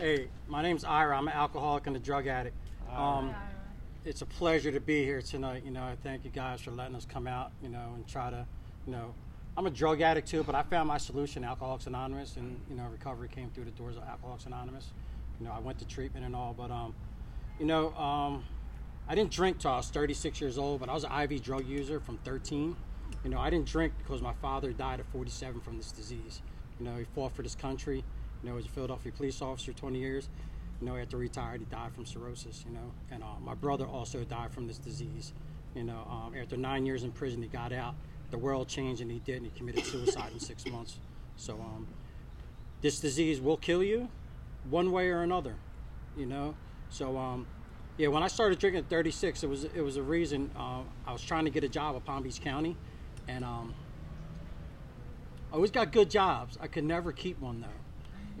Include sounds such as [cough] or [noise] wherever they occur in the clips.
Hey, my name's Ira. I'm an alcoholic and a drug addict. Um, it's a pleasure to be here tonight. You know, I thank you guys for letting us come out. You know, and try to, you know, I'm a drug addict too, but I found my solution, Alcoholics Anonymous, and you know, recovery came through the doors of Alcoholics Anonymous. You know, I went to treatment and all, but um, you know, um, I didn't drink till I was 36 years old, but I was an IV drug user from 13. You know, I didn't drink because my father died at 47 from this disease. You know, he fought for this country. You know, he was a Philadelphia police officer 20 years. You know, after retired, he died from cirrhosis. You know, and uh, my brother also died from this disease. You know, um, after nine years in prison, he got out. The world changed, and he did, and he committed suicide in six months. So, um, this disease will kill you, one way or another. You know, so um, yeah, when I started drinking at 36, it was it was a reason. Uh, I was trying to get a job at Palm Beach County, and um, I always got good jobs. I could never keep one though.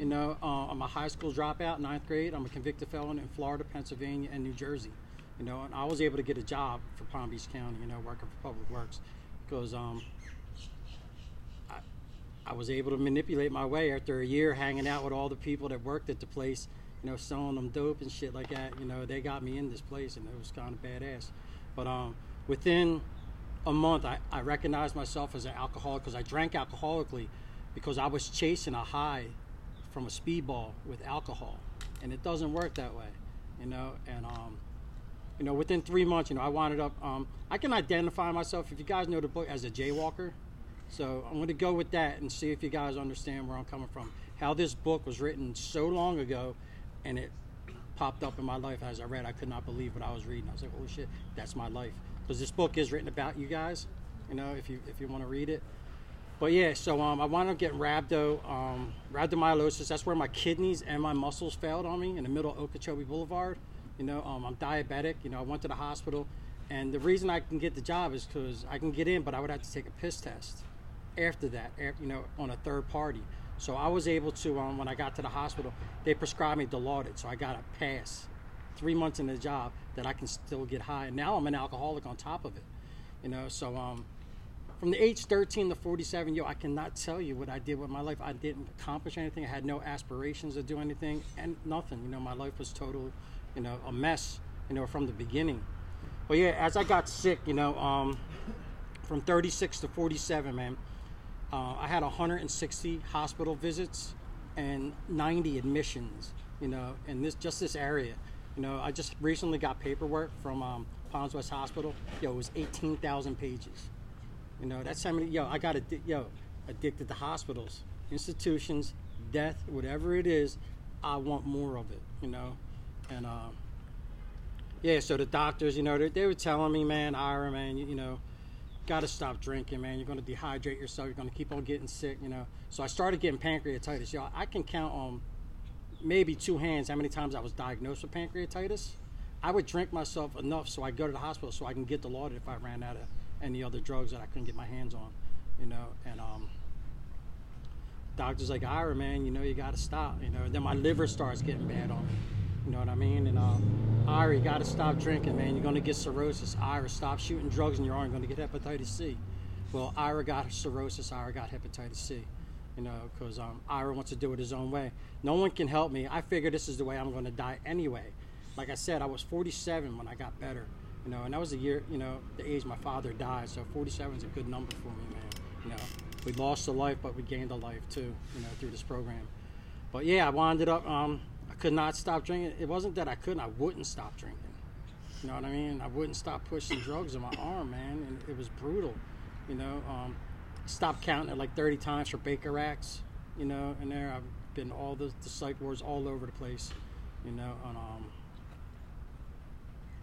You know, uh, I'm a high school dropout, ninth grade. I'm a convicted felon in Florida, Pennsylvania, and New Jersey. You know, and I was able to get a job for Palm Beach County. You know, working for Public Works, because um, I, I was able to manipulate my way after a year hanging out with all the people that worked at the place. You know, selling them dope and shit like that. You know, they got me in this place, and it was kind of badass. But um, within a month, I, I recognized myself as an alcoholic because I drank alcoholically because I was chasing a high from a speedball with alcohol, and it doesn't work that way, you know. And um, you know, within three months, you know, I wound up. Um, I can identify myself if you guys know the book as a jaywalker. So I'm going to go with that and see if you guys understand where I'm coming from. How this book was written so long ago, and it popped up in my life as I read. I could not believe what I was reading. I was like, "Oh shit, that's my life." Because this book is written about you guys. You know, if you if you want to read it. But yeah, so um, I wound up getting rhabdo, um, rhabdomyolysis. That's where my kidneys and my muscles failed on me in the middle of Okeechobee Boulevard. You know, um, I'm diabetic. You know, I went to the hospital, and the reason I can get the job is because I can get in, but I would have to take a piss test after that. You know, on a third party. So I was able to, um, when I got to the hospital, they prescribed me Dilaudid, so I got a pass. Three months in the job that I can still get high. And now I'm an alcoholic on top of it. You know, so um, from the age 13 to 47, yo, I cannot tell you what I did with my life. I didn't accomplish anything. I had no aspirations to do anything, and nothing. You know, my life was total, you know, a mess. You know, from the beginning. But yeah, as I got sick, you know, um, from 36 to 47, man, uh, I had 160 hospital visits and 90 admissions. You know, in this just this area. You know, I just recently got paperwork from um, Palms West Hospital. Yo, it was 18,000 pages. You know, that's how many. Yo, I got addi- yo addicted to hospitals, institutions, death, whatever it is. I want more of it. You know, and um, yeah. So the doctors, you know, they, they were telling me, man, Ira, man, you, you know, got to stop drinking, man. You're going to dehydrate yourself. You're going to keep on getting sick. You know. So I started getting pancreatitis. Yo, I can count on maybe two hands how many times I was diagnosed with pancreatitis. I would drink myself enough so I go to the hospital so I can get Dilaudid if I ran out of any other drugs that I couldn't get my hands on, you know. And um, doctors like Ira, man, you know, you got to stop, you know. And then my liver starts getting bad on me, you know what I mean? And um, Ira, you got to stop drinking, man. You're gonna get cirrhosis. Ira, stop shooting drugs and. you aren't gonna get hepatitis C. Well, Ira got cirrhosis. Ira got hepatitis C. You know, because um, Ira wants to do it his own way. No one can help me. I figure this is the way I'm going to die anyway. Like I said, I was 47 when I got better. You know, and that was the year, you know, the age my father died. So 47 is a good number for me, man. You know, we lost a life, but we gained a life too. You know, through this program. But yeah, I wound up. Um, I could not stop drinking. It wasn't that I couldn't. I wouldn't stop drinking. You know what I mean? I wouldn't stop pushing drugs in my arm, man, and it was brutal. You know, um, stopped counting it like 30 times for Baker Acts. You know, and there I've been all the, the psych wards all over the place. You know, and um,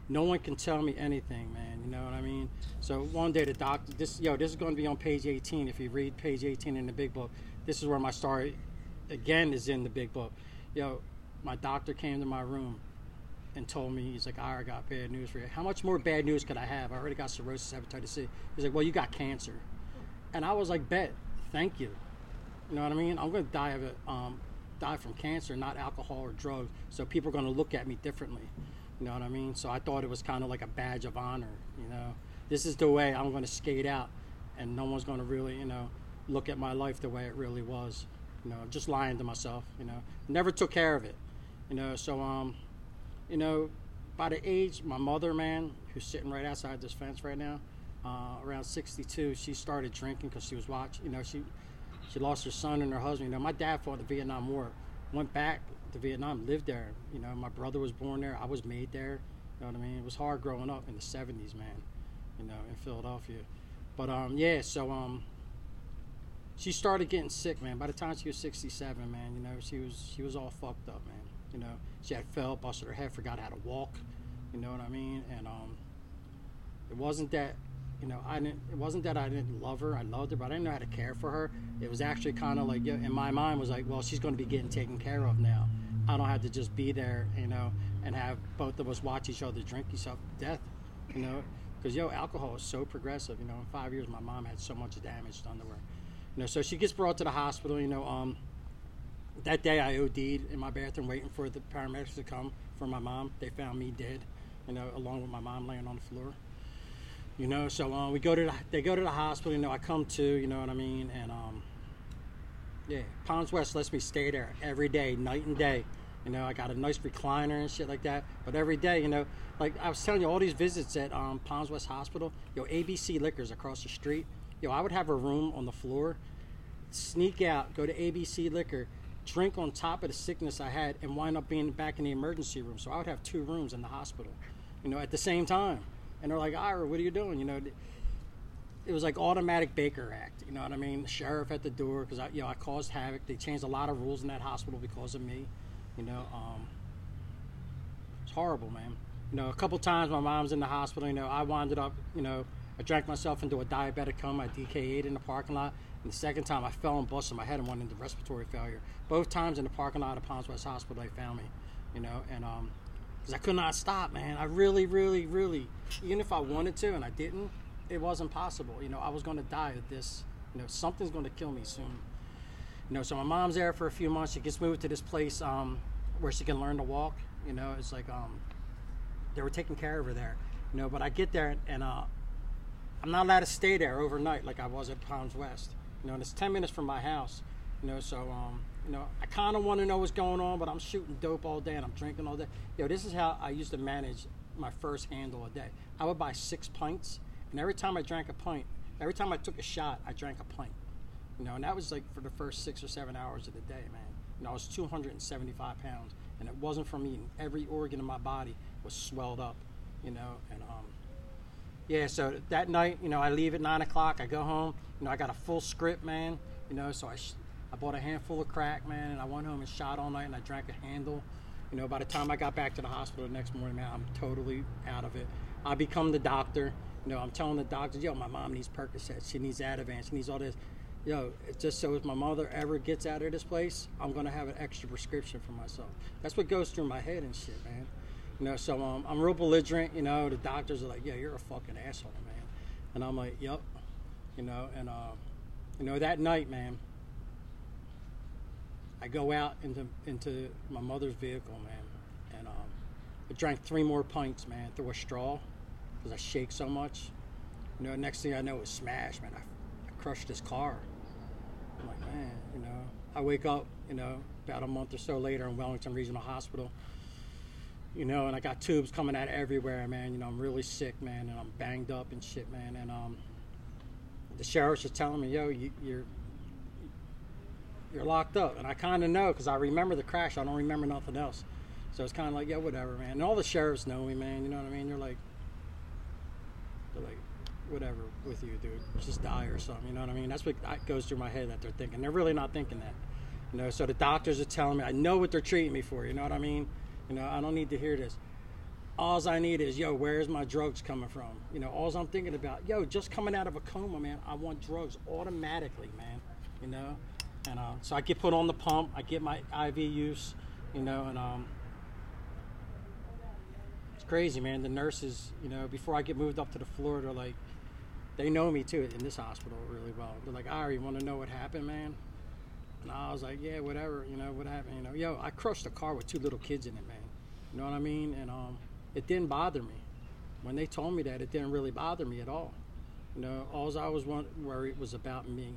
no one can tell me anything, man. You know what I mean? So one day the doctor, this yo, this is going to be on page 18. If you read page 18 in the big book, this is where my story again is in the big book. Yo, my doctor came to my room and told me he's like, I got bad news for you. How much more bad news could I have? I already got cirrhosis, hepatitis C. He's like, well, you got cancer, and I was like, bet, thank you. You know what I mean? I'm going to die of it, um, die from cancer, not alcohol or drugs. So people are going to look at me differently. You know what I mean? So I thought it was kind of like a badge of honor. You know, this is the way I'm going to skate out, and no one's going to really, you know, look at my life the way it really was. You know, just lying to myself. You know, never took care of it. You know, so um, you know, by the age my mother, man, who's sitting right outside this fence right now, uh, around 62, she started drinking because she was watching. You know, she she lost her son and her husband. You know, my dad fought the Vietnam War, went back to Vietnam, lived there. You know, my brother was born there. I was made there. You know what I mean? It was hard growing up in the 70s, man. You know, in Philadelphia. But um, yeah, so um, she started getting sick, man. By the time she was 67, man, you know, she was she was all fucked up, man. You know, she had fell, busted her head, forgot how to walk. You know what I mean? And um, it wasn't that, you know, I didn't. It wasn't that I didn't love her. I loved her, but I didn't know how to care for her. It was actually kind of like, in my mind, was like, well, she's going to be getting taken care of now. I don't have to just be there, you know, and have both of us watch each other drink other to death, you know. Because yo, alcohol is so progressive. You know, in five years, my mom had so much damage done to her. You know, so she gets brought to the hospital. You know, um, that day I OD'd in my bathroom waiting for the paramedics to come for my mom. They found me dead, you know, along with my mom laying on the floor. You know, so uh, we go to the, they go to the hospital. You know, I come to, you know what I mean, and um, yeah, Palms West lets me stay there every day, night and day. You know, I got a nice recliner and shit like that. But every day, you know, like I was telling you, all these visits at um, Palms West Hospital, yo, ABC Liquors across the street. Yo, I would have a room on the floor, sneak out, go to ABC Liquor, drink on top of the sickness I had, and wind up being back in the emergency room. So I would have two rooms in the hospital, you know, at the same time. And they're like, Ira, what are you doing? You know, it was like automatic Baker Act. You know what I mean? The sheriff at the door because I, you know, I caused havoc. They changed a lot of rules in that hospital because of me. You know, um, it's horrible, man. You know, a couple times my mom's in the hospital. You know, I wound up. You know, I drank myself into a diabetic coma. I DKA'd in the parking lot. And the second time, I fell and busted my head and went into respiratory failure. Both times in the parking lot of Palms West Hospital, they found me. You know, and um, because I could not stop, man. I really, really, really, even if I wanted to and I didn't, it wasn't possible. You know, I was going to die of this. You know, something's going to kill me soon. You know, so my mom's there for a few months. She gets moved to this place um, where she can learn to walk. You know, it's like um, they were taking care of her there. You know, but I get there and uh, I'm not allowed to stay there overnight like I was at Palms West. You know, and it's 10 minutes from my house. You know, so um, you know, I kind of want to know what's going on, but I'm shooting dope all day and I'm drinking all day. Yo, this is how I used to manage my first handle a day. I would buy six pints, and every time I drank a pint, every time I took a shot, I drank a pint. You know, and that was like for the first six or seven hours of the day, man. You know, I was 275 pounds, and it wasn't from eating. Every organ in my body was swelled up, you know, and um, yeah. So that night, you know, I leave at nine o'clock. I go home. You know, I got a full script, man. You know, so I, sh- I bought a handful of crack, man, and I went home and shot all night, and I drank a handle. You know, by the time I got back to the hospital the next morning, man, I'm totally out of it. I become the doctor. You know, I'm telling the doctors, yo, my mom needs Percocet, she needs Ativan, she needs all this. Yo, it's just so if my mother ever gets out of this place, I'm gonna have an extra prescription for myself. That's what goes through my head and shit, man. You know, so um, I'm real belligerent. You know, the doctors are like, yeah, you're a fucking asshole, man. And I'm like, yep. You know, and uh, you know that night, man. I go out into into my mother's vehicle, man, and um, I drank three more pints, man, through a straw because I shake so much. You know, next thing I know, it's smashed, man. I, I crushed this car. I'm like, man, you know. I wake up, you know, about a month or so later in Wellington Regional Hospital, you know, and I got tubes coming out everywhere, man. You know, I'm really sick, man, and I'm banged up and shit, man. And um, the sheriff's just telling me, yo, you, you're you're locked up. And I kind of know because I remember the crash. I don't remember nothing else. So it's kind of like, yeah, whatever, man. And all the sheriffs know me, man. You know what I mean? They're like, like, whatever with you, dude. Just die or something. You know what I mean? That's what goes through my head that they're thinking. They're really not thinking that. You know, so the doctors are telling me, I know what they're treating me for. You know what I mean? You know, I don't need to hear this. All I need is, yo, where's my drugs coming from? You know, all I'm thinking about, yo, just coming out of a coma, man. I want drugs automatically, man. You know, and uh, so I get put on the pump. I get my IV use, you know, and um, crazy, man. The nurses, you know, before I get moved up to the floor, they're like, they know me too in this hospital really well. They're like, Ari, you want to know what happened, man? And I was like, yeah, whatever, you know, what happened? You know, yo, I crushed a car with two little kids in it, man. You know what I mean? And um, it didn't bother me. When they told me that, it didn't really bother me at all. You know, all I was worried was about me.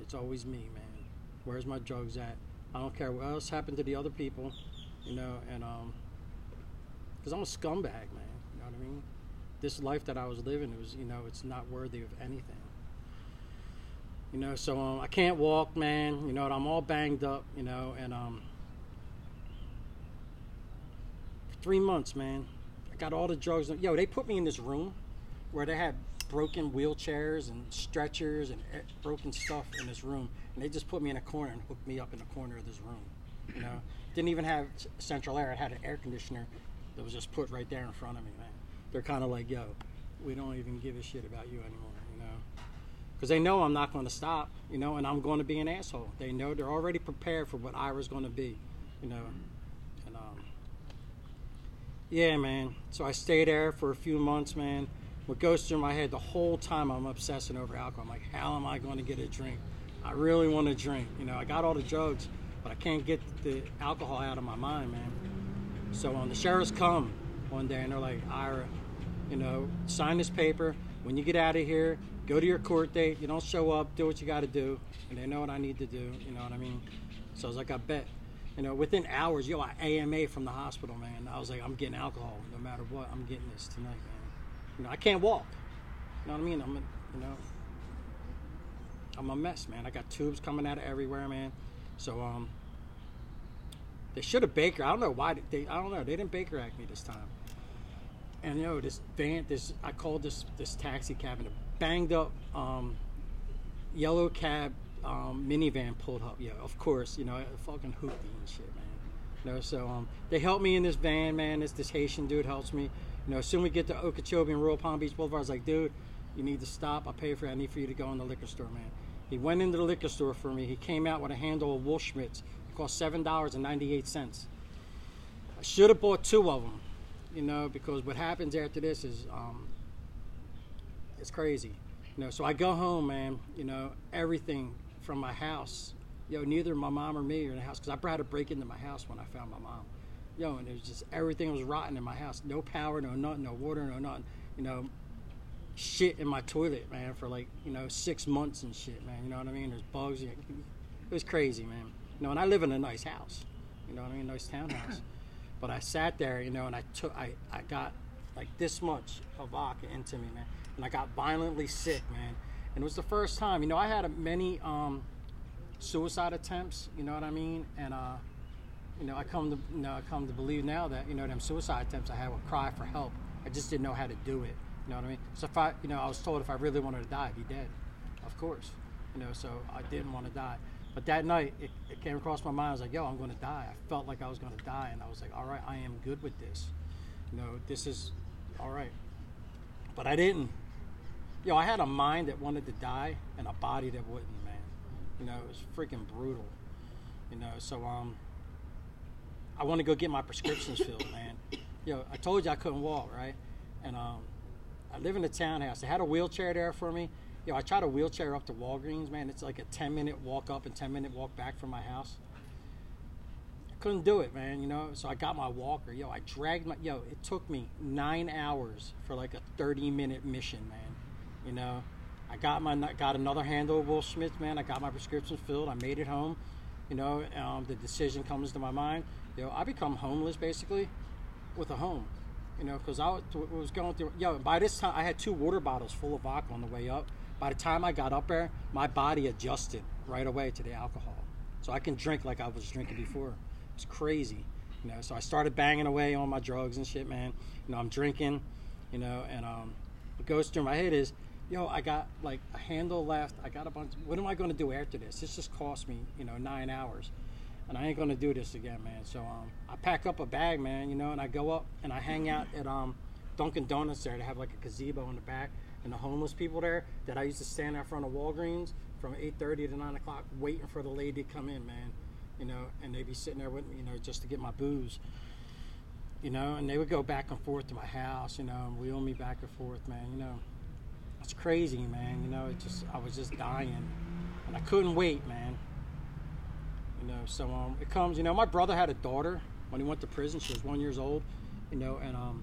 It's always me, man. Where's my drugs at? I don't care what else happened to the other people. you know, and um, because I'm a scumbag, man. You know what I mean? This life that I was living, was, you know, it's not worthy of anything. You know, so um, I can't walk, man. You know, I'm all banged up, you know, and um, three months, man. I got all the drugs. Yo, they put me in this room where they had broken wheelchairs and stretchers and broken stuff in this room, and they just put me in a corner and hooked me up in the corner of this room. You know, didn't even have central air. It had an air conditioner that was just put right there in front of me, man. They're kind of like, yo, we don't even give a shit about you anymore, you know, because they know I'm not going to stop, you know, and I'm going to be an asshole. They know they're already prepared for what Ira's going to be, you know. And um, yeah, man. So I stayed there for a few months, man what goes through my head the whole time I'm obsessing over alcohol. I'm like, how am I going to get a drink? I really want to drink. You know, I got all the drugs, but I can't get the alcohol out of my mind, man. So when the sheriffs come one day and they're like, Ira, you know, sign this paper. When you get out of here, go to your court date. You don't show up, do what you got to do. And they know what I need to do. You know what I mean? So I was like, I bet. You know, within hours, yo, I AMA from the hospital, man. I was like, I'm getting alcohol no matter what. I'm getting this tonight, man. You know, I can't walk. You know what I mean? I'm, a, you know, I'm a mess, man. I got tubes coming out of everywhere, man. So, um, they should have Baker. I don't know why they. I don't know. They didn't Baker Act me this time. And you know, this van, this I called this this taxi cab and a banged up um, yellow cab um, minivan pulled up. Yeah, of course. You know, fucking hoopty and shit, man. You know, so um, they helped me in this van, man. This this Haitian dude helps me. You know, as soon as we get to Okeechobee and Royal Palm Beach Boulevard, I was like, dude, you need to stop. I'll pay for it. I need for you to go in the liquor store, man. He went into the liquor store for me. He came out with a handle of Wolf Wolfschmidts. Cost $7.98. I should have bought two of them, you know, because what happens after this is um, it's crazy. You know, so I go home, man, you know, everything from my house. Yo, neither my mom or me are in the house because I had to break into my house when I found my mom yo, and it was just everything was rotten in my house. No power, no nothing, no water, no nothing. You know, shit in my toilet, man, for like you know six months and shit, man. You know what I mean? There's bugs. It was crazy, man. You know, and I live in a nice house. You know what I mean? Nice townhouse. [clears throat] but I sat there, you know, and I took, I, I got like this much of vodka into me, man, and I got violently sick, man. And it was the first time, you know, I had a, many um, suicide attempts. You know what I mean? And uh, you know, I come to you know, I come to believe now that you know them suicide attempts I had would cry for help. I just didn't know how to do it. You know what I mean? So if I, you know, I was told if I really wanted to die, I'd be dead. Of course, you know. So I didn't want to die. But that night, it, it came across my mind. I was like, "Yo, I'm going to die." I felt like I was going to die, and I was like, "All right, I am good with this. You know, this is all right." But I didn't. Yo, I had a mind that wanted to die and a body that wouldn't, man. You know, it was freaking brutal. You know, so um, I want to go get my prescriptions [coughs] filled, man. Yo, I told you I couldn't walk, right? And um, I live in a townhouse. They had a wheelchair there for me. I tried a wheelchair up to Walgreens, man. It's like a 10 minute walk up and 10 minute walk back from my house. I couldn't do it, man, you know? So I got my walker. Yo, I dragged my, yo, it took me nine hours for like a 30 minute mission, man. You know? I got my, got another handle of Wolfschmidts, man. I got my prescriptions filled. I made it home. You know, um, the decision comes to my mind you know, I become homeless basically with a home. You know, because I was going through. Yo, by this time I had two water bottles full of vodka on the way up. By the time I got up there, my body adjusted right away to the alcohol, so I can drink like I was drinking before. It's crazy, you know. So I started banging away on my drugs and shit, man. You know, I'm drinking, you know, and um, what goes through my head is, yo, I got like a handle left. I got a bunch. What am I going to do after this? This just cost me, you know, nine hours and I ain't gonna do this again, man. So um, I pack up a bag, man, you know, and I go up and I hang out at um, Dunkin' Donuts there. They have like a gazebo in the back, and the homeless people there that I used to stand out front of Walgreens from 8:30 to 9 o'clock, waiting for the lady to come in, man. You know, and they'd be sitting there with me, you know, just to get my booze. You know, and they would go back and forth to my house, you know, and wheel me back and forth, man. You know, it's crazy, man. You know, it just I was just dying, and I couldn't wait, man. You know, so um, it comes. You know, my brother had a daughter when he went to prison. She was one years old. You know, and um,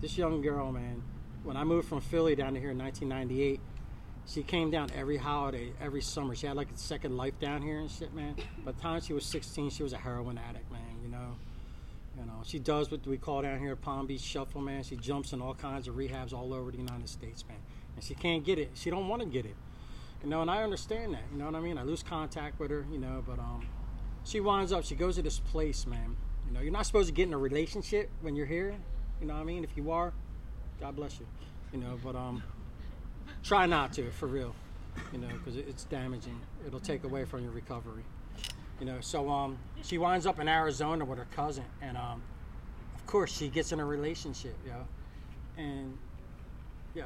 this young girl, man, when I moved from Philly down to here in 1998, she came down every holiday, every summer. She had like a second life down here and shit, man. By the time she was 16, she was a heroin addict, man. You know, You know, she does what we call down here Palm Beach Shuffle, man. She jumps in all kinds of rehabs all over the United States, man. And she can't get it. She don't want to get it. You know, and I understand that. You know what I mean? I lose contact with her, you know, but um, she winds up. She goes to this place, man. You know, you're not supposed to get in a relationship when you're here. You know what I mean? If you are, God bless you. You know, but um, try not to for real. You know, because it's damaging. It'll take away from your recovery. You know, so um, she winds up in Arizona with her cousin, and um, of course she gets in a relationship, yo, Know? and yo,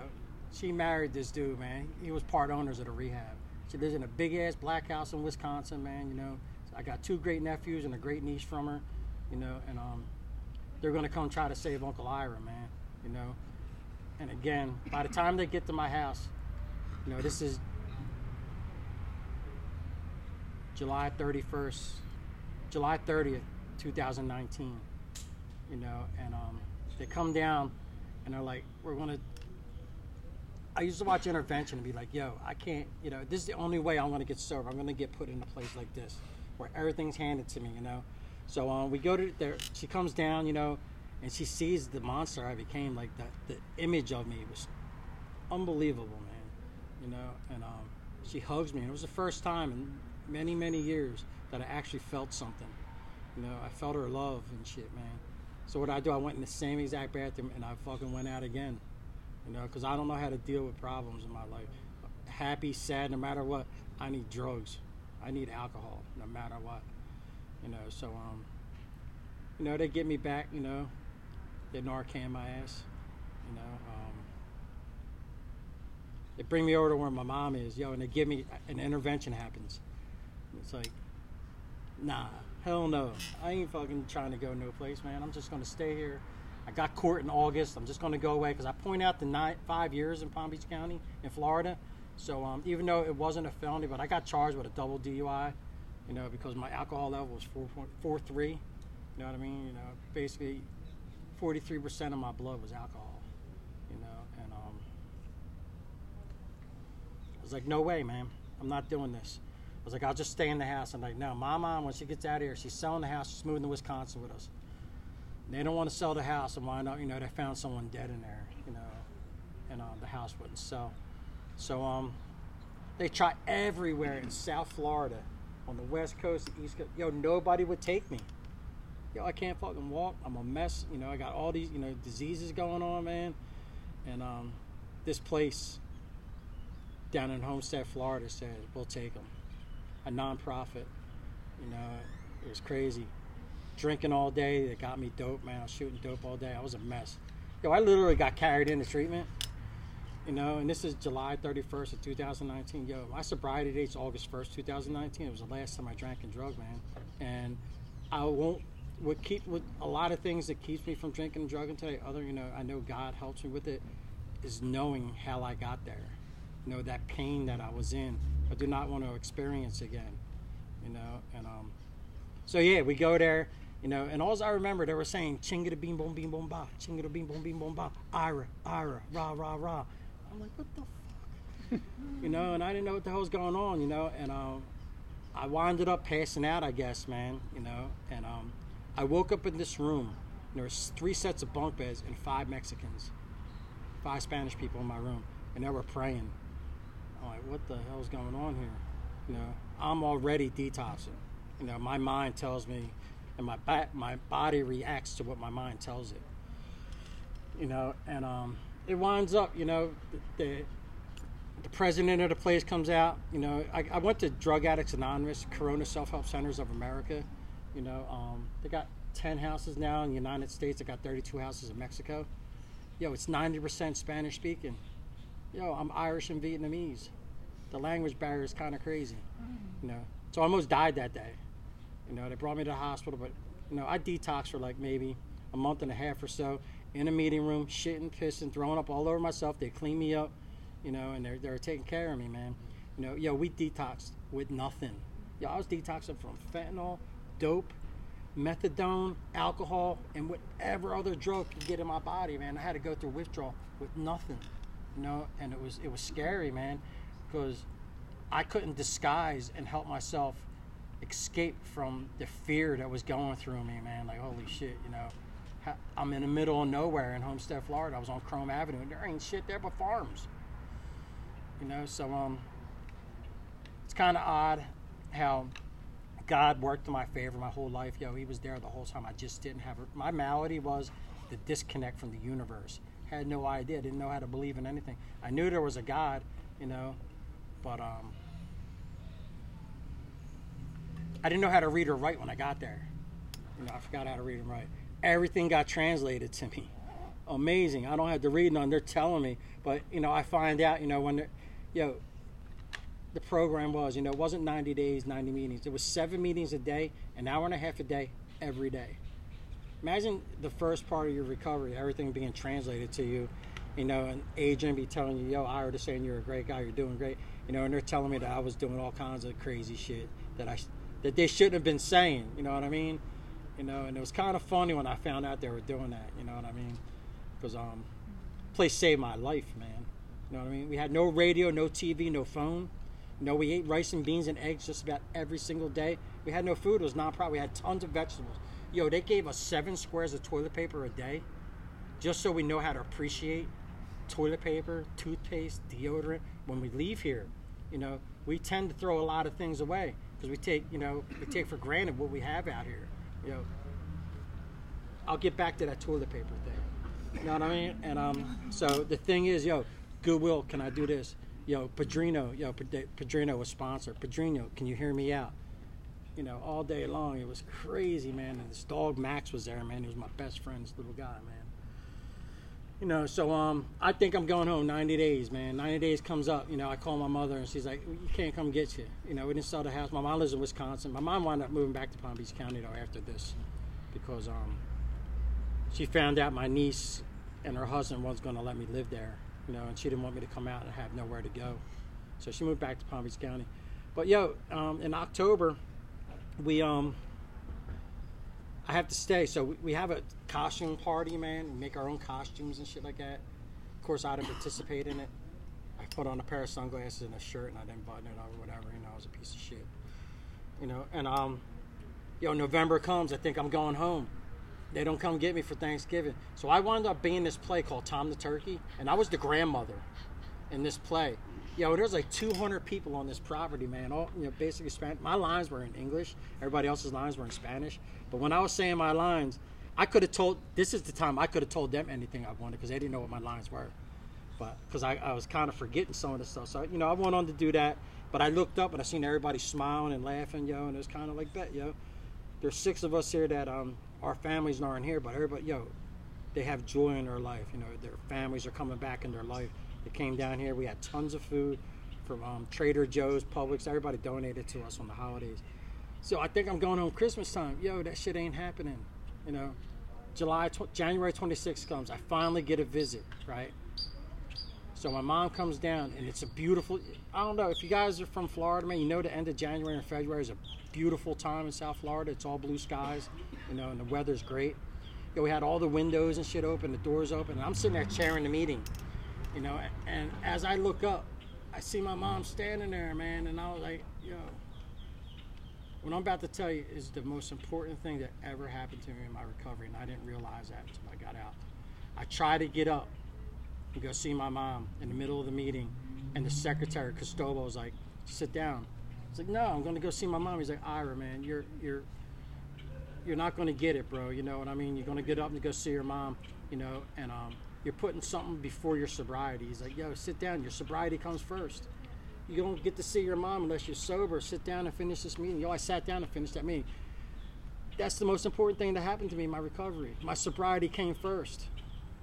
she married this dude, man. He was part owners of the rehab. She lives in a big ass black house in Wisconsin, man. You know, I got two great nephews and a great niece from her, you know, and um, they're gonna come try to save Uncle Ira, man. You know, and again, by the time they get to my house, you know, this is July 31st, July 30th, 2019. You know, and um, they come down and they're like, we're gonna. I used to watch intervention and be like, yo, I can't, you know, this is the only way I'm gonna get sober. I'm gonna get put in a place like this where everything's handed to me, you know. So um, we go to there. She comes down, you know, and she sees the monster I became. Like that, the image of me was unbelievable, man. You know, and um, she hugs me, and it was the first time in many, many years that I actually felt something. You know, I felt her love and shit, man. So what I do, I went in the same exact bathroom and I fucking went out again. You know, because I don't know how to deal with problems in my life. Happy, sad, no matter what, I need drugs. I need alcohol, no matter what. You know, so um, you know, they get me back. You know, they Narcan my ass. You know, um, they bring me over to where my mom is, yo, and they give me an intervention happens. It's like, nah, hell no. I ain't fucking trying to go no place, man. I'm just gonna stay here. I got court in August. I'm just gonna go away because I point out the nine, five years in Palm Beach County in Florida. So um, even though it wasn't a felony, but I got charged with a double DUI, you know, because my alcohol level was 4.43. You know what I mean? You know, basically 43% of my blood was alcohol, you know, and um, I was like, no way, man. I'm not doing this. I was like, I'll just stay in the house. I'm like, no, my mom, when she gets out of here, she's selling the house. She's moving to Wisconsin with us. They don't want to sell the house, and why not? You know, they found someone dead in there, you know, and uh, the house wouldn't sell. So um, they try everywhere in South Florida, on the West Coast, the East Coast. Yo, nobody would take me. Yo, I can't fucking walk. I'm a mess. You know, I got all these, you know, diseases going on, man. And um, this place down in Homestead, Florida, said we'll take them. A nonprofit. You know, it was crazy. Drinking all day. They got me dope, man. I was shooting dope all day. I was a mess. Yo, I literally got carried into treatment you know, and this is July 31st of 2019. Yo, my sobriety date's August 1st, 2019. It was the last time I drank and drug, man. And I won't, what keep, with a lot of things that keeps me from drinking and drugging today, other, you know, I know God helps me with it, is knowing how I got there. You know, that pain that I was in. I do not want to experience again, you know, and, um, so yeah, we go there, you know, and all I remember, they were saying, chingada beam boom beam boom ba, chingada beam boom beam boom ba, Ira, Ira, rah, rah, rah. I'm like, what the fuck? you know, and I didn't know what the hell was going on, you know, and um, I winded up passing out, I guess, man, you know, and um, I woke up in this room. There was three sets of bunk beds and five Mexicans, five Spanish people in my room, and they were praying. I'm like, what the hell's going on here? You know, I'm already detoxing. You know, my mind tells me, and my ba- my body reacts to what my mind tells it. You know, and um, it winds up, you know, the, the president of the place comes out. You know, I, I went to Drug Addicts Anonymous, Corona Self Help Centers of America. You know, um, they got 10 houses now in the United States. They got 32 houses in Mexico. Yo, it's 90% Spanish speaking. Yo, I'm Irish and Vietnamese. The language barrier is kind of crazy. You know, so I almost died that day. You know, they brought me to the hospital, but you know, I detoxed for like maybe a month and a half or so in a meeting room, shitting, pissing, throwing up all over myself. They clean me up, you know, and they're, they're taking care of me, man. You know, yo, we detoxed with nothing. Yo, I was detoxing from fentanyl, dope, methadone, alcohol, and whatever other drug could get in my body, man. I had to go through withdrawal with nothing, you know, and it was it was scary, man, because I couldn't disguise and help myself escape from the fear that was going through me, man. Like, holy shit, you know. I'm in the middle of nowhere in Homestead, Florida. I was on Krome Avenue, and there ain't shit there but farms. You know, so um, it's kind of odd how God worked in my favor my whole life. Yo, He was there the whole time. I just didn't have a, my malady was the disconnect from the universe. Had no idea. Didn't know how to believe in anything. I knew there was a God, you know, but um, I didn't know how to read or write when I got there. You know, I forgot how to read and write. Everything got translated to me. Amazing. I don't have to read none. They're telling me, but you know, I find out. You know, when you know, the program was. You know, it wasn't 90 days, 90 meetings. It was seven meetings a day, an hour and a half a day, every day. Imagine the first part of your recovery, everything being translated to you. You know, an agent be telling you, "Yo, I heard saying you're a great guy, you're doing great." You know, and they're telling me that I was doing all kinds of crazy shit that I that they shouldn't have been saying. You know what I mean? You know, and it was kind of funny when I found out they were doing that. You know what I mean? Because um, place saved my life, man. You know what I mean? We had no radio, no TV, no phone. Know, we ate rice and beans and eggs just about every single day. We had no food. It was non-profit. We had tons of vegetables. Yo, they gave us seven squares of toilet paper a day, just so we know how to appreciate toilet paper, toothpaste, deodorant. When we leave here, you know, we tend to throw a lot of things away because we take, you know, we take for granted what we have out here. You know, I'll get back to that toilet paper thing. You know what I mean? And um, so the thing is, yo, Goodwill, can I do this? Yo, Padrino, yo, Padrino was sponsored. Padrino, can you hear me out? You know, all day long. It was crazy, man. And this dog Max was there, man. He was my best friend's little guy, man. You know, so um, I think I'm going home 90 days, man. 90 days comes up. You know, I call my mother and she's like, "You can't come get you." You know, we didn't sell the house. My mom lives in Wisconsin. My mom wound up moving back to Palm Beach County though after this, because um, she found out my niece and her husband was going to let me live there you know, and she didn't want me to come out and have nowhere to go. So she moved back to Palm Beach County. But yo, um, in October, we um, I have to stay. So we, we have a costume party, man. We make our own costumes and shit like that. Of course, I didn't participate in it. I put on a pair of sunglasses and a shirt, and I didn't button it up or whatever. You know, I was a piece of shit. You know, and um, yo, November comes. I think I'm going home. They don't come get me for Thanksgiving. So I wound up being this play called Tom the Turkey, and I was the grandmother in this play. Yo, there's like 200 people on this property, man. All you know, basically Spanish. My lines were in English. Everybody else's lines were in Spanish. But when I was saying my lines, I could have told. This is the time I could have told them anything I wanted because they didn't know what my lines were. But because I, I was kind of forgetting some of the stuff, so you know I went on to do that. But I looked up and I seen everybody smiling and laughing, yo, and it was kind of like bet, yo. There's six of us here that um our families aren't here, but everybody, yo, they have joy in their life. You know, their families are coming back in their life. They came down here. We had tons of food from um, Trader Joe's, Publix. Everybody donated to us on the holidays. So I think I'm going home Christmas time. Yo, that shit ain't happening. You know, July, tw- January 26th comes. I finally get a visit, right? So my mom comes down, and it's a beautiful. I don't know if you guys are from Florida, man. You know the end of January and February is a beautiful time in South Florida. It's all blue skies, you know, and the weather's great. You know, we had all the windows and shit open, the doors open, and I'm sitting there chairing the meeting, you know. And as I look up, I see my mom standing there, man, and I was like, yo. What I'm about to tell you is the most important thing that ever happened to me in my recovery, and I didn't realize that until I got out. I tried to get up and go see my mom in the middle of the meeting, and the secretary, Costobo, was like, sit down. It's like, no, I'm going to go see my mom. He's like, Ira, man, you're you're you're not going to get it, bro. You know what I mean? You're going to get up and go see your mom, you know, and um, you're putting something before your sobriety. He's like, yo, sit down. Your sobriety comes first. You don't get to see your mom unless you're sober. Sit down and finish this meeting. Yo, I sat down and finished that meeting. That's the most important thing that happened to me my recovery. My sobriety came first.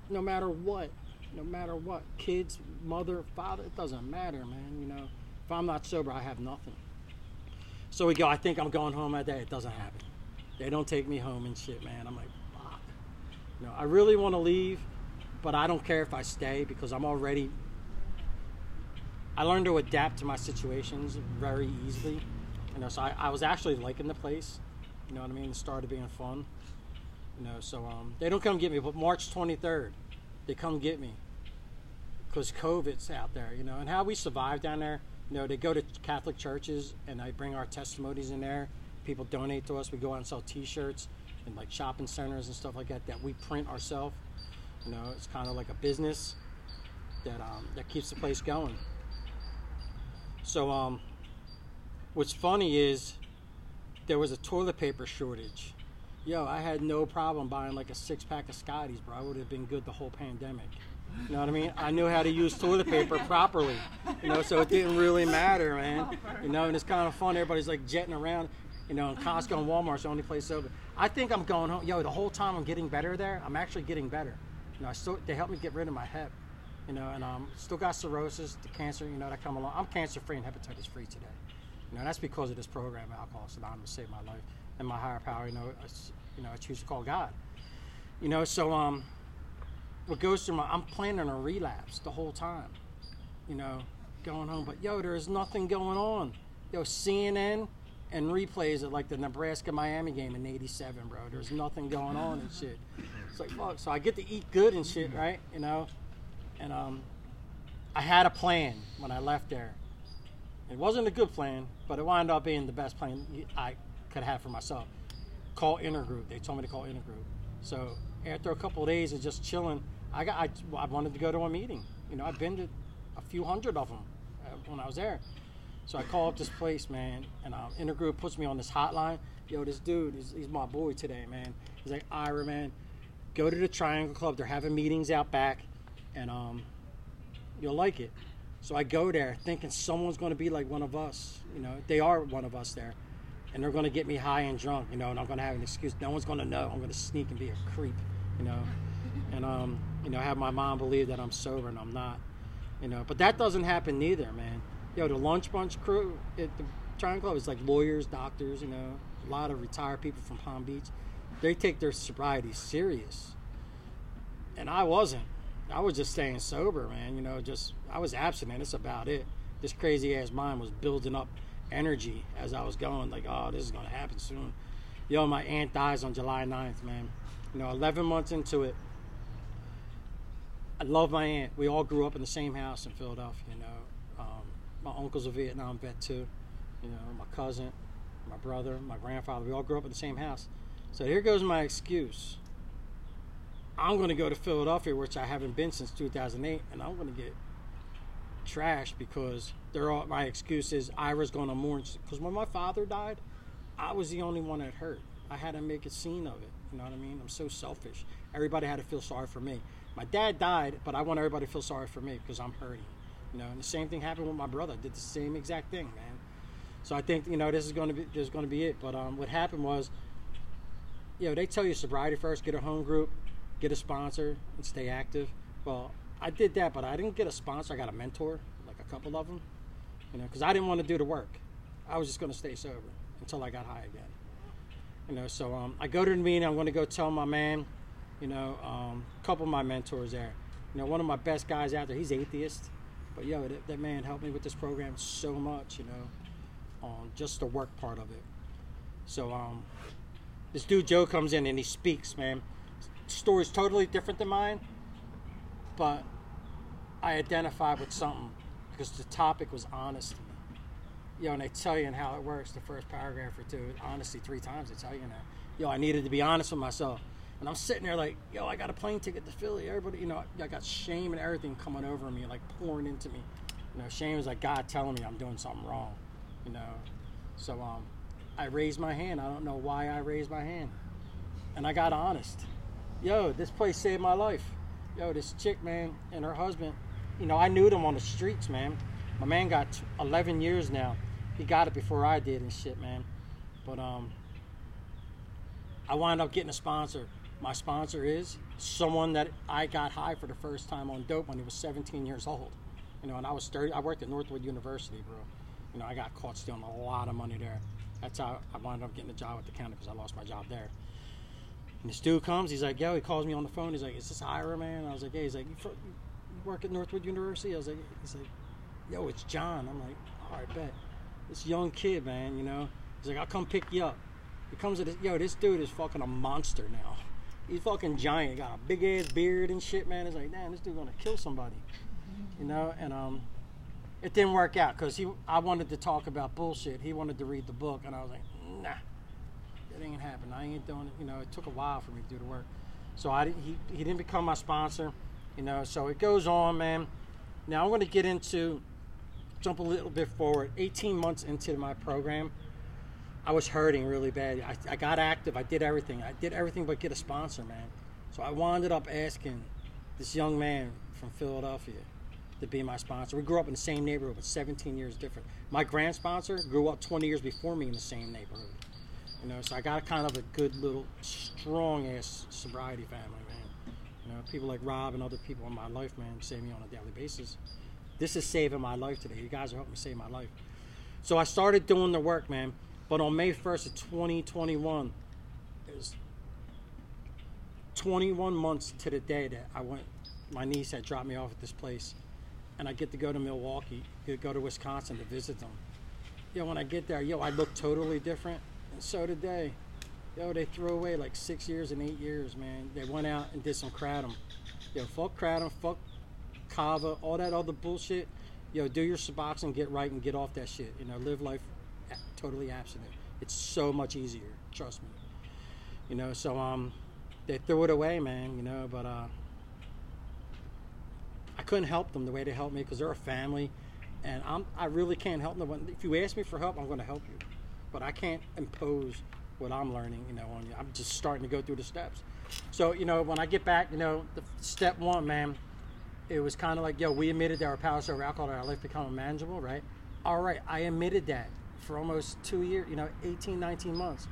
No matter what. No matter what. Kids, mother, father, it doesn't matter, man. You know, if I'm not sober, I have nothing. So we go, I think I'm going home that day. It doesn't happen. They don't take me home and shit, man. I'm like, fuck. You know, I really want to leave, but I don't care if I stay because I'm already. I learned to adapt to my situations very easily. You know, so I, I was actually liking the place. You know what I mean? It started being fun. You know, so um, they don't come get me, but March 23rd, they come get me because COVID's out there. You know, and how we survive down there you know, they go to Catholic churches and I bring our testimonies in there people donate to us. We go out and sell T-shirts in like shopping centers and stuff like that that we print ourselves. You know, it's kind of like a business that um, that keeps the place going. So, um, what's funny is there was a toilet paper shortage. Yo, I had no problem buying like a six pack of Scotties, bro. I would have been good the whole pandemic. You know what I mean? I knew how to use toilet paper properly. You know, so it didn't really matter, man. You know, and it's kind of fun. Everybody's like jetting around. You know, and Costco and Walmart's the only place open. I think I'm going home. Yo, the whole time I'm getting better there. I'm actually getting better. You know, I still they helped me get rid of my hep. You know, and um, still got cirrhosis, the cancer. You know, that come along. I'm cancer free and hepatitis free today. You know, that's because of this program, Alcoholics Anonymous, saved my life and my higher power. You know, I, you know, I choose to call God. You know, so um, what goes through my, I'm planning a relapse the whole time. You know, going home, but yo, there's nothing going on. Yo, CNN and replays of like the Nebraska Miami game in '87, bro. There's nothing going on and shit. It's like fuck. So I get to eat good and shit, right? You know, and um, I had a plan when I left there. It wasn't a good plan, but it wound up being the best plan I could have for myself. Call intergroup. They told me to call intergroup. So after a couple of days of just chilling, I got I, I wanted to go to a meeting. You know, I've been to a few hundred of them uh, when I was there. So I call up this place, man, and um, intergroup puts me on this hotline. Yo, this dude, he's, he's my boy today, man. He's like, Ira, man, go to the Triangle Club. They're having meetings out back, and um, you'll like it. So I go there thinking someone's going to be like one of us. You know, they are one of us there. And they're going to get me high and drunk, you know, and I'm going to have an excuse. No one's going to know. I'm going to sneak and be a creep, you know. And, um, you know, have my mom believe that I'm sober and I'm not, you know. But that doesn't happen neither, man. Yo, the lunch bunch crew at the Triangle Club is like lawyers, doctors, you know, a lot of retired people from Palm Beach. They take their sobriety serious. And I wasn't. I was just staying sober, man. You know, just I was abstinent. That's about it. This crazy ass mind was building up energy as I was going. Like, oh, this is gonna happen soon. Yo, my aunt dies on July 9th, man. You know, 11 months into it. I love my aunt. We all grew up in the same house in Philadelphia. You know, my uncle's a Vietnam vet too. You know, my cousin, my brother, my grandfather. We all grew up in the same house. So here goes my excuse. I'm going to go to Philadelphia, which I haven't been since 2008, and I'm going to get trashed because they're all, my excuse is Ira's going to mourn. Because when my father died, I was the only one that hurt. I had to make a scene of it. You know what I mean? I'm so selfish. Everybody had to feel sorry for me. My dad died, but I want everybody to feel sorry for me because I'm hurting. You know, and the same thing happened with my brother. Did the same exact thing, man. So I think you know this is going to be this is going to be it. But um, what happened was, you know, they tell you sobriety first, get a home group, get a sponsor, and stay active. Well, I did that, but I didn't get a sponsor. I got a mentor, like a couple of them, you know, because I didn't want to do the work. I was just going to stay sober until I got high again. You know, so um, I go to the meeting. I'm going to go tell my man, you know, um, a couple of my mentors there. You know, one of my best guys out there. He's atheist, but yo, that, that man helped me with this program so much. You know, on just the work part of it. So um, this dude Joe comes in and he speaks, man. Story's totally different than mine, but I identified with something because the topic was honesty. You know, and they tell you how it works, the first paragraph or two, honesty three times, they tell you that. Yo, I needed to be honest with myself. And I'm sitting there like, yo, I got a plane ticket to Philly. Everybody, you know, I got shame and everything coming over me, like pouring into me. You know, shame is like God telling me I'm doing something wrong. You know, so um, I raised my hand. I don't know why I raised my hand, and I got honest. Yo, this place saved my life. Yo, this chick, man, and her husband. You know, I knew them on the streets, man. My man got 11 years now. He got it before I did and shit, man. But um, I wound up getting a sponsor. My sponsor is someone that I got high for the first time on dope when he was 17 years old. You know, and I was 30. I worked at Northwood University, bro. You know, I got caught stealing a lot of money there. That's how I wound up getting a job at the county because I lost my job there. And this dude comes, he's like, yo, he calls me on the phone. He's like, is this Ira, man? I was like, yeah. He's like, you, work at Northwood University? I was like, he's like, yo, it's John. I'm like, all right, bet. This young kid, man, you know. He's like, I'll come pick you up. He comes to this, yo, this dude is fucking a monster now. He's fucking giant. Got a big ass beard and shit, man. It's like, damn, this dude gonna kill somebody, you know. And um, it didn't work out because he, I wanted to talk about bullshit. He wanted to read the book, and I was like, nah, it ain't happening. I ain't doing it. You know, it took a while for me to do the work. So I didn't, he, he didn't become my sponsor, you know, so it goes on, man. Now I'm to get into, jump a little bit forward. 18 months into my program, I was hurting really bad. I, I got active. I did everything. I did everything but get a sponsor, man. So I wound up asking this young man from Philadelphia to be my sponsor. We grew up in the same neighborhood, but 17 years different. My grand sponsor grew up 20 years before me in the same neighborhood. You know, so I got a kind of a good little strong ass sobriety family, man. You know, people like Rob and other people in my life, man, save me on a daily basis. This is saving my life today. You guys are helping me save my life. So I started doing the work, man. But on May 1st of 2021, it was 21 months to the day that I went, my niece had dropped me off at this place. And I get to go to Milwaukee, to go to Wisconsin to visit them. Yo, when I get there, yo, I look totally different and so did they. Yo, they threw away like six years and eight years, man. They went out and did some kratom. Yo, fuck kratom, fuck kava, all that other bullshit. Yo, do your Suboxone, get right, and get off that shit. You know, live life totally abstinent. It's so much easier. Trust me. You know, so um, they threw it away, man. You know, but uh, I couldn't help them the way they helped me because they're a family, and I'm I really can't help them. If you ask me for help, I'm going to help you but I can't impose what I'm learning, you know, on you. I'm just starting to go through the steps. So, you know, when I get back, you know, the step one, man, it was kind of like, yo, we admitted that our power over alcohol and our life become unmanageable, right? All right, I admitted that for almost two years, you know, 18, 19 months.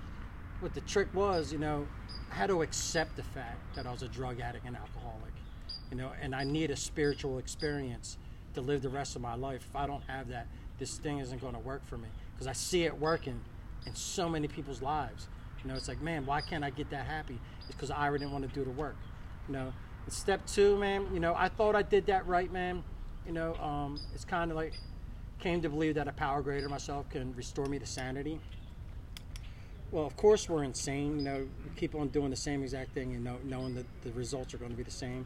What the trick was, you know, I had to accept the fact that I was a drug addict and alcoholic, you know, and I need a spiritual experience to live the rest of my life. If I don't have that, this thing isn't going to work for me because I see it working in so many people's lives. You know, it's like, man, why can't I get that happy? It's because I didn't want to do the work. You know, and step two, man. You know, I thought I did that right, man. You know, um, it's kind of like came to believe that a power greater myself can restore me to sanity. Well, of course we're insane. You know, we keep on doing the same exact thing and know, knowing that the results are going to be the same.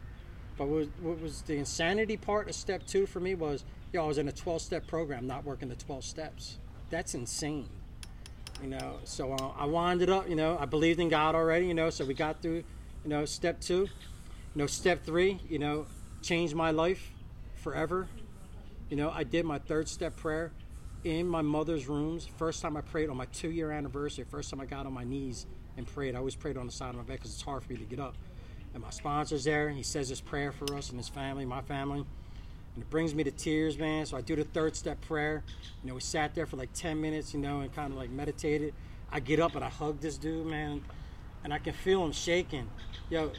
But what was, what was the insanity part of step two for me was, yo, I was in a 12-step program, not working the 12 steps. That's insane you know. So uh, I it up, you know, I believed in God already, you know. So we got through, you know, step two, you know, step three, you know, changed my life forever. You know, I did my third step prayer in my mother's rooms. First time I prayed on my two year anniversary. First time I got on my knees and prayed. I always prayed on the side of my bed because it's hard for me to get up. And my sponsor's there. He says this prayer for us and his family, my family and it brings me to tears, man. So I do the third step prayer. You know, we sat there for like 10 minutes, you know, and kind of like meditated. I get up and I hug this dude, man, and I can feel him shaking. Yo,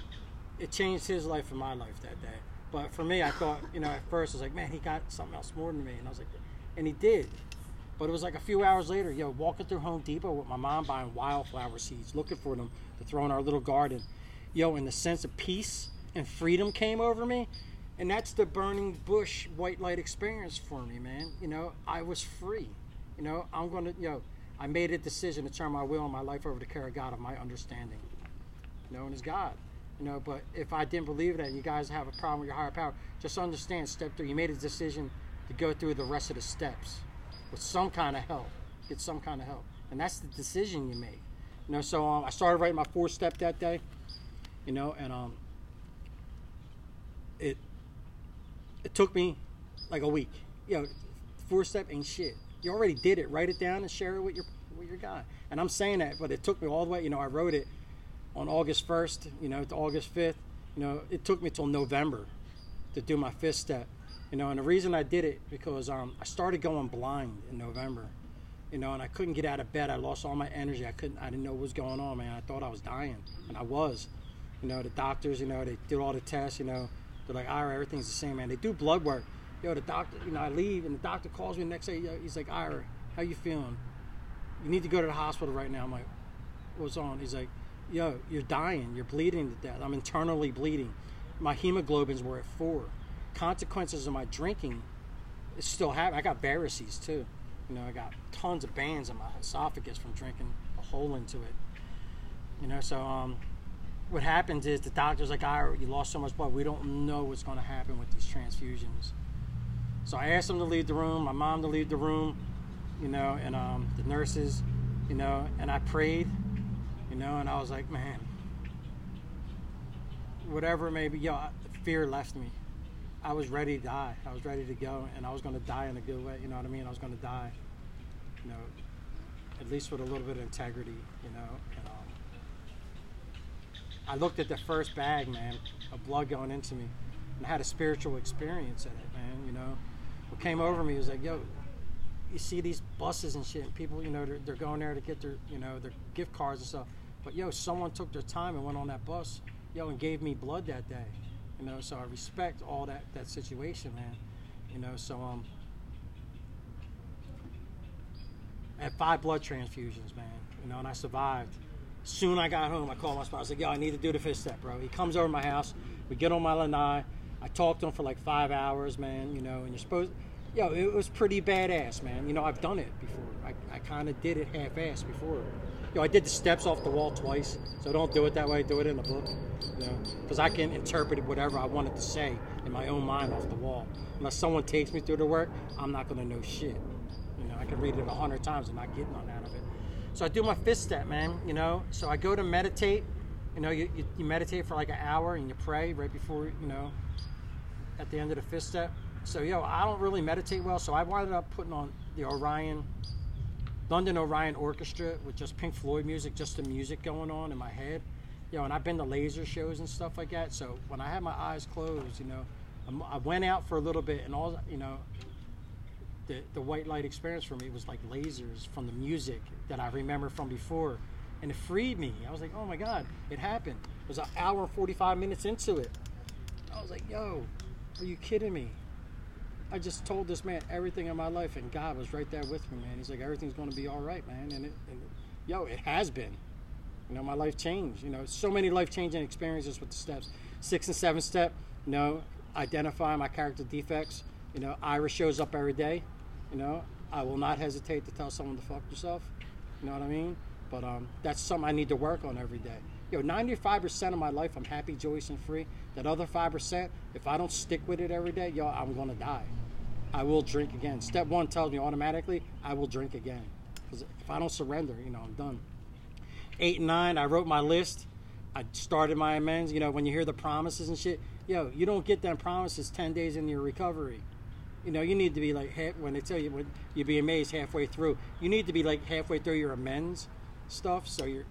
it changed his life and my life that day. But for me, I thought, you know, at first I was like, man, he got something else more than me, and I was like, and he did. But it was like a few hours later, yo, walking through Home Depot with my mom buying wildflower seeds, looking for them to throw in our little garden. Yo, and the sense of peace and freedom came over me and that's the burning bush white light experience for me, man. You know, I was free. You know, I'm to, you know, I made a decision to turn my will and my life over to care of God of my understanding, known as God. You know, but if I didn't believe that, you guys have a problem with your higher power, just understand step three, you made a decision to go through the rest of the steps with some kind of help, get some kind of help. And that's the decision you make. You know, so um, I started writing my fourth step that day, you know, and um, it it took me like a week. You know, four step ain't shit. You already did it. Write it down and share it with your with your guy. And I'm saying that, but it took me all the way. You know, I wrote it on August 1st. You know, to August 5th. You know, it took me till November to do my fifth step. You know, and the reason I did it because um, I started going blind in November. You know, and I couldn't get out of bed. I lost all my energy. I couldn't. I didn't know what was going on, man. I thought I was dying, and I was. You know, the doctors. You know, they did all the tests. You know, they're like, Ira, everything's the same, man. They do blood work. Yo, the doctor, you know, I leave and the doctor calls me the next day. He's like, Ira, how you feeling? You need to go to the hospital right now. I'm like, what's on? He's like, yo, you're dying. You're bleeding to death. I'm internally bleeding. My hemoglobins were at four. Consequences of my drinking is still happening. I got varices too. You know, I got tons of bands in my esophagus from drinking a hole into it. You know, so um, what happens is the doctor's like, "I, you lost so much blood. We don't know what's going to happen with these transfusions." So I asked them to leave the room. My mom to leave the room, you know, and um, the nurses, you know, and I prayed, know, and I was like, man, whatever it may be, yo, fear left me. I was ready to die. I was ready to go, and I was going to die in a good way. You know what I mean? I was going to die, you know, at least with a little bit of integrity, you know. And, um, I looked at the first bag, man, of blood going into me, and I had a spiritual experience in it, man. You know, what came over me was like, yo, you see these buses and shit, and people, you know, they're, they're going there to get their, you know, their gift cards and stuff. But yo, someone took their time and went on that bus, yo, and gave me blood that day. You know, so I respect all that that situation, man. You know, so um, I had five blood transfusions, man. You know, and I survived. Soon I got home, I called my spouse. I was like, "Yo, I need to do the fifth step, bro." He comes over to my house. We get on my lanai. I talked to him for like five hours, man. You know, and you're supposed, yo, it was pretty badass, man. You know, I've done it before. I, I kind of did it half-ass before. Yo, I did the steps off the wall twice, so don't do it that way. Do it in the book, you know, because I can interpret whatever I wanted to say in my own mind off the wall. Unless someone takes me through the work, I'm not gonna know shit. You know, I can read it a hundred times and not get none out of it. So I do my fifth step, man. You know, so I go to meditate. You know, you, you, you meditate for like an hour and you pray right before, you know, at the end of the fifth step. So, yo, I don't really meditate well, so I wound up putting on the Orion, London Orion Orchestra with just Pink Floyd music, just the music going on in my head. You know, and I've been to laser shows and stuff like that. So when I had my eyes closed, you know, I'm- I went out for a little bit and all, you know, the, the white light experience for me was like lasers from the music that I remember from before. And it freed me. I was like, oh my God, it happened. It was an hour and 45 minutes into it. I was like, yo, are you kidding me? I just told this man everything in my life, and God was right there with me, man. He's like, everything's going to be all right, man. And, it, and yo, it has been. You know, my life changed. You know, so many life changing experiences with the steps. Six and seven step, you know, identify my character defects. You know, Ira shows up every day. You know, I will not hesitate to tell someone to fuck yourself. You know what I mean? But um, that's something I need to work on every day. Yo, 95% of my life, I'm happy, joyous, and free. That other 5%, if I don't stick with it every day, yo, I'm going to die. I will drink again. Step one tells me automatically, I will drink again. Because if I don't surrender, you know, I'm done. Eight and nine, I wrote my list. I started my amends. You know, when you hear the promises and shit, yo, you don't get them promises 10 days into your recovery. You know, you need to be like, when they tell you, when you be amazed halfway through, you need to be like halfway through your amends stuff so you're,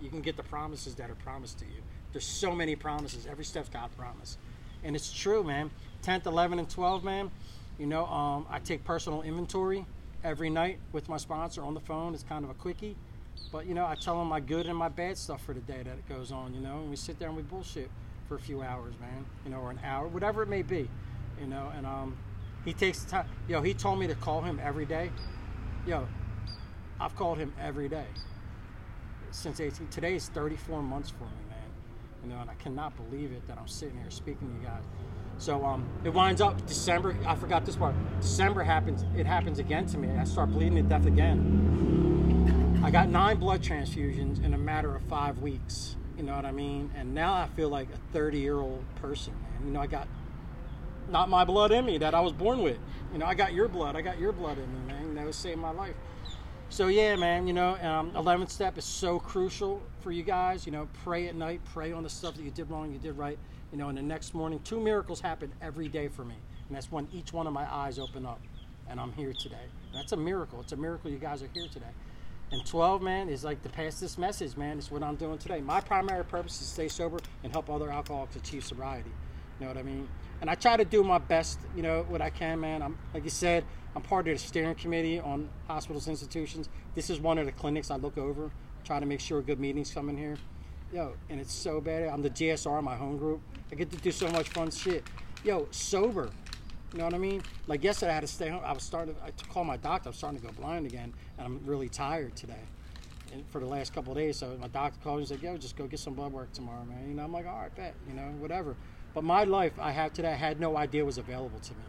you can get the promises that are promised to you. There's so many promises. Every step, God got a promise. And it's true, man. 10th, 11, and 12, man. You know, um, I take personal inventory every night with my sponsor on the phone. It's kind of a quickie. But, you know, I tell them my good and my bad stuff for the day that goes on, you know, and we sit there and we bullshit for a few hours, man, you know, or an hour, whatever it may be, you know, and um, he takes the time. Yo, he told me to call him every day. Yo, I've called him every day since 18. Today is 34 months for me, man. You know, and I cannot believe it that I'm sitting here speaking to you guys. So um, it winds up December. I forgot this part. December happens. It happens again to me. I start bleeding to death again. I got nine blood transfusions in a matter of five weeks. You know what I mean? And now I feel like a 30 year old person, man. You know, I got not my blood in me that I was born with. You know, I got your blood. I got your blood in me, man. That was saving my life. So yeah, man. You know, um, 11th step is so crucial for you guys. You know, pray at night. Pray on the stuff that you did wrong, you did right. You know, and the next morning, two miracles happen every day for me, and that's when each one of my eyes open up, and I'm here today. That's a miracle. It's a miracle you guys are here today. And 12, man, is like to pass this message, man. It's what I'm doing today. My primary purpose is to stay sober and help other alcoholics achieve sobriety. You know what I mean? And I try to do my best, you know, what I can, man. I'm like you said, I'm part of the steering committee on hospitals institutions. This is one of the clinics I look over, try to make sure good meetings come in here. Yo, and it's so bad. I'm the GSR, my home group. I get to do so much fun shit. Yo, sober. You know what I mean? Like yesterday, I had to stay home. I was starting. I to call my doctor. I'm starting to go blind again, and I'm really tired today. And for the last couple days, so my doctor called me and said, "Yo, just go get some blood work tomorrow, man." You know, I'm like, "All right, bet." You know, whatever. But my life I have today, I had no idea was available to me.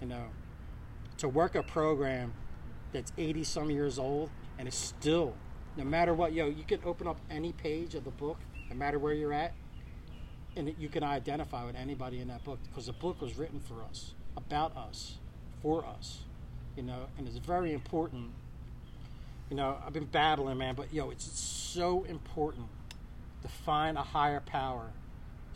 You know, to work a program that's 80 some years old and it's still, no matter what, yo, you can open up any page of the book, no matter where you're at, and you can identify with anybody in that book because the book was written for us, about us, for us, you know, and it's very important You know, I've been babbling, man, but yo, it's so important to find a higher power,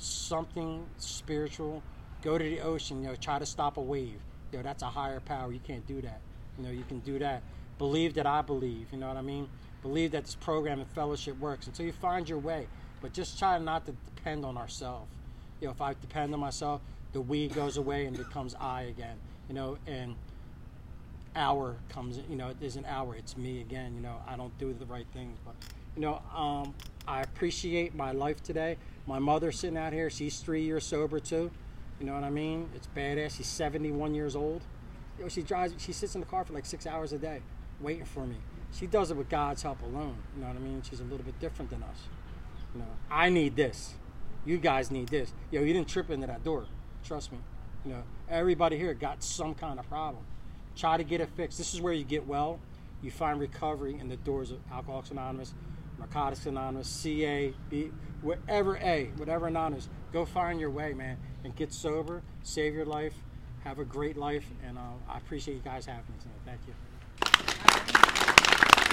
something spiritual. Go to the ocean, you know, try to stop a wave. You know, that's a higher power. You can't do that. You know, you can do that. Believe that I believe. You know what I mean? Believe that this program and fellowship works until you find your way. But just try not to depend on ourselves. You know, if I depend on myself, the we goes away and becomes I again. You know, and hour comes. You know, there's an hour. It's me again. You know, I don't do the right things, but you know, um, I appreciate my life today. My mother sitting out here. She's three years sober too. You know what I mean? It's badass. She's 71 years old. You know, she drives. She sits in the car for like six hours a day, waiting for me. She does it with God's help alone. You know what I mean? She's a little bit different than us. You know, I need this. You guys need this. Yo, you didn't trip into that door. Trust me. You know, everybody here got some kind of problem. Try to get it fixed. This is where you get well. You find recovery in the doors of Alcoholics Anonymous, Narcotics Anonymous, CA, B, whatever A, whatever Anonymous. Go find your way, man, and get sober, save your life, have a great life, and uh, I appreciate you guys having me tonight. Thank you.